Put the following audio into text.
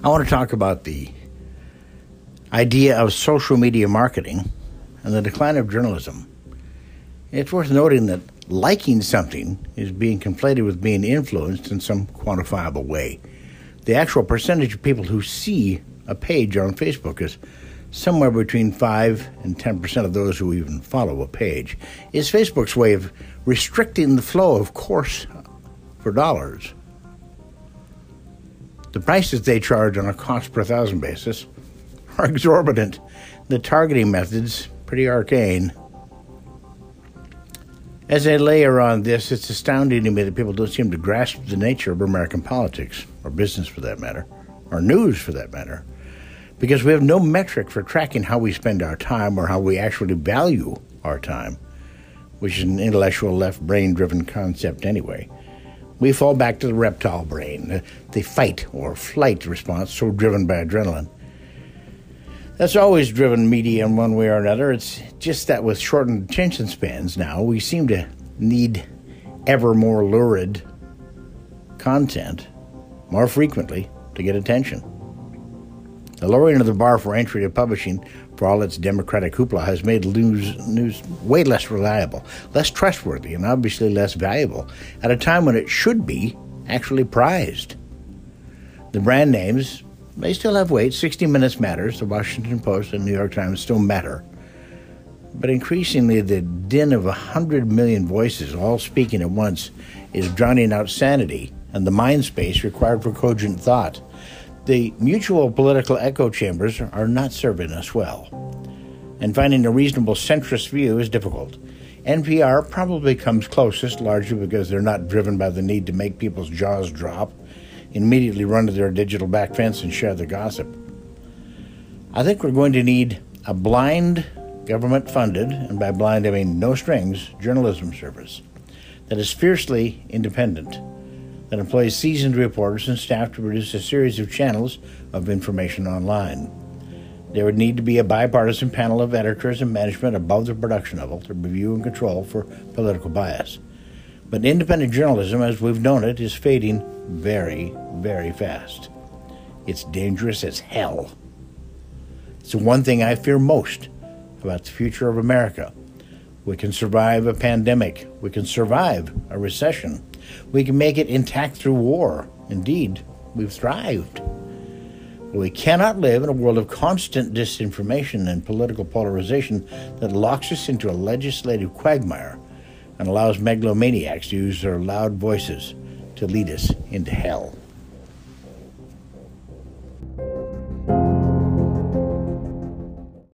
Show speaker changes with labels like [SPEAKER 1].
[SPEAKER 1] I want to talk about the idea of social media marketing and the decline of journalism. It's worth noting that liking something is being conflated with being influenced in some quantifiable way. The actual percentage of people who see a page on Facebook is somewhere between 5 and 10% of those who even follow a page. Is Facebook's way of restricting the flow of course for dollars. The prices they charge on a cost per thousand basis are exorbitant. The targeting methods pretty arcane. As I layer on this, it's astounding to me that people don't seem to grasp the nature of American politics, or business for that matter, or news for that matter, because we have no metric for tracking how we spend our time or how we actually value our time, which is an intellectual left brain driven concept anyway. We fall back to the reptile brain, the fight or flight response, so driven by adrenaline. That's always driven media in one way or another. It's just that with shortened attention spans now, we seem to need ever more lurid content more frequently to get attention. The lowering of the bar for entry to publishing, for all its democratic hoopla, has made news, news way less reliable, less trustworthy, and obviously less valuable at a time when it should be actually prized. The brand names they still have weight. 60 Minutes matters. The Washington Post and New York Times still matter. But increasingly, the din of a 100 million voices all speaking at once is drowning out sanity and the mind space required for cogent thought. The mutual political echo chambers are not serving us well. And finding a reasonable centrist view is difficult. NPR probably comes closest, largely because they're not driven by the need to make people's jaws drop immediately run to their digital back fence and share the gossip. I think we're going to need a blind, government funded, and by blind I mean no strings, journalism service that is fiercely independent, that employs seasoned reporters and staff to produce a series of channels of information online. There would need to be a bipartisan panel of editors and management above the production level to review and control for political bias. But independent journalism, as we've known it, is fading very, very fast. It's dangerous as hell. It's the one thing I fear most about the future of America. We can survive a pandemic. We can survive a recession. We can make it intact through war. Indeed, we've thrived. But we cannot live in a world of constant disinformation and political polarization that locks us into a legislative quagmire and allows megalomaniacs to use their loud voices to lead us into hell.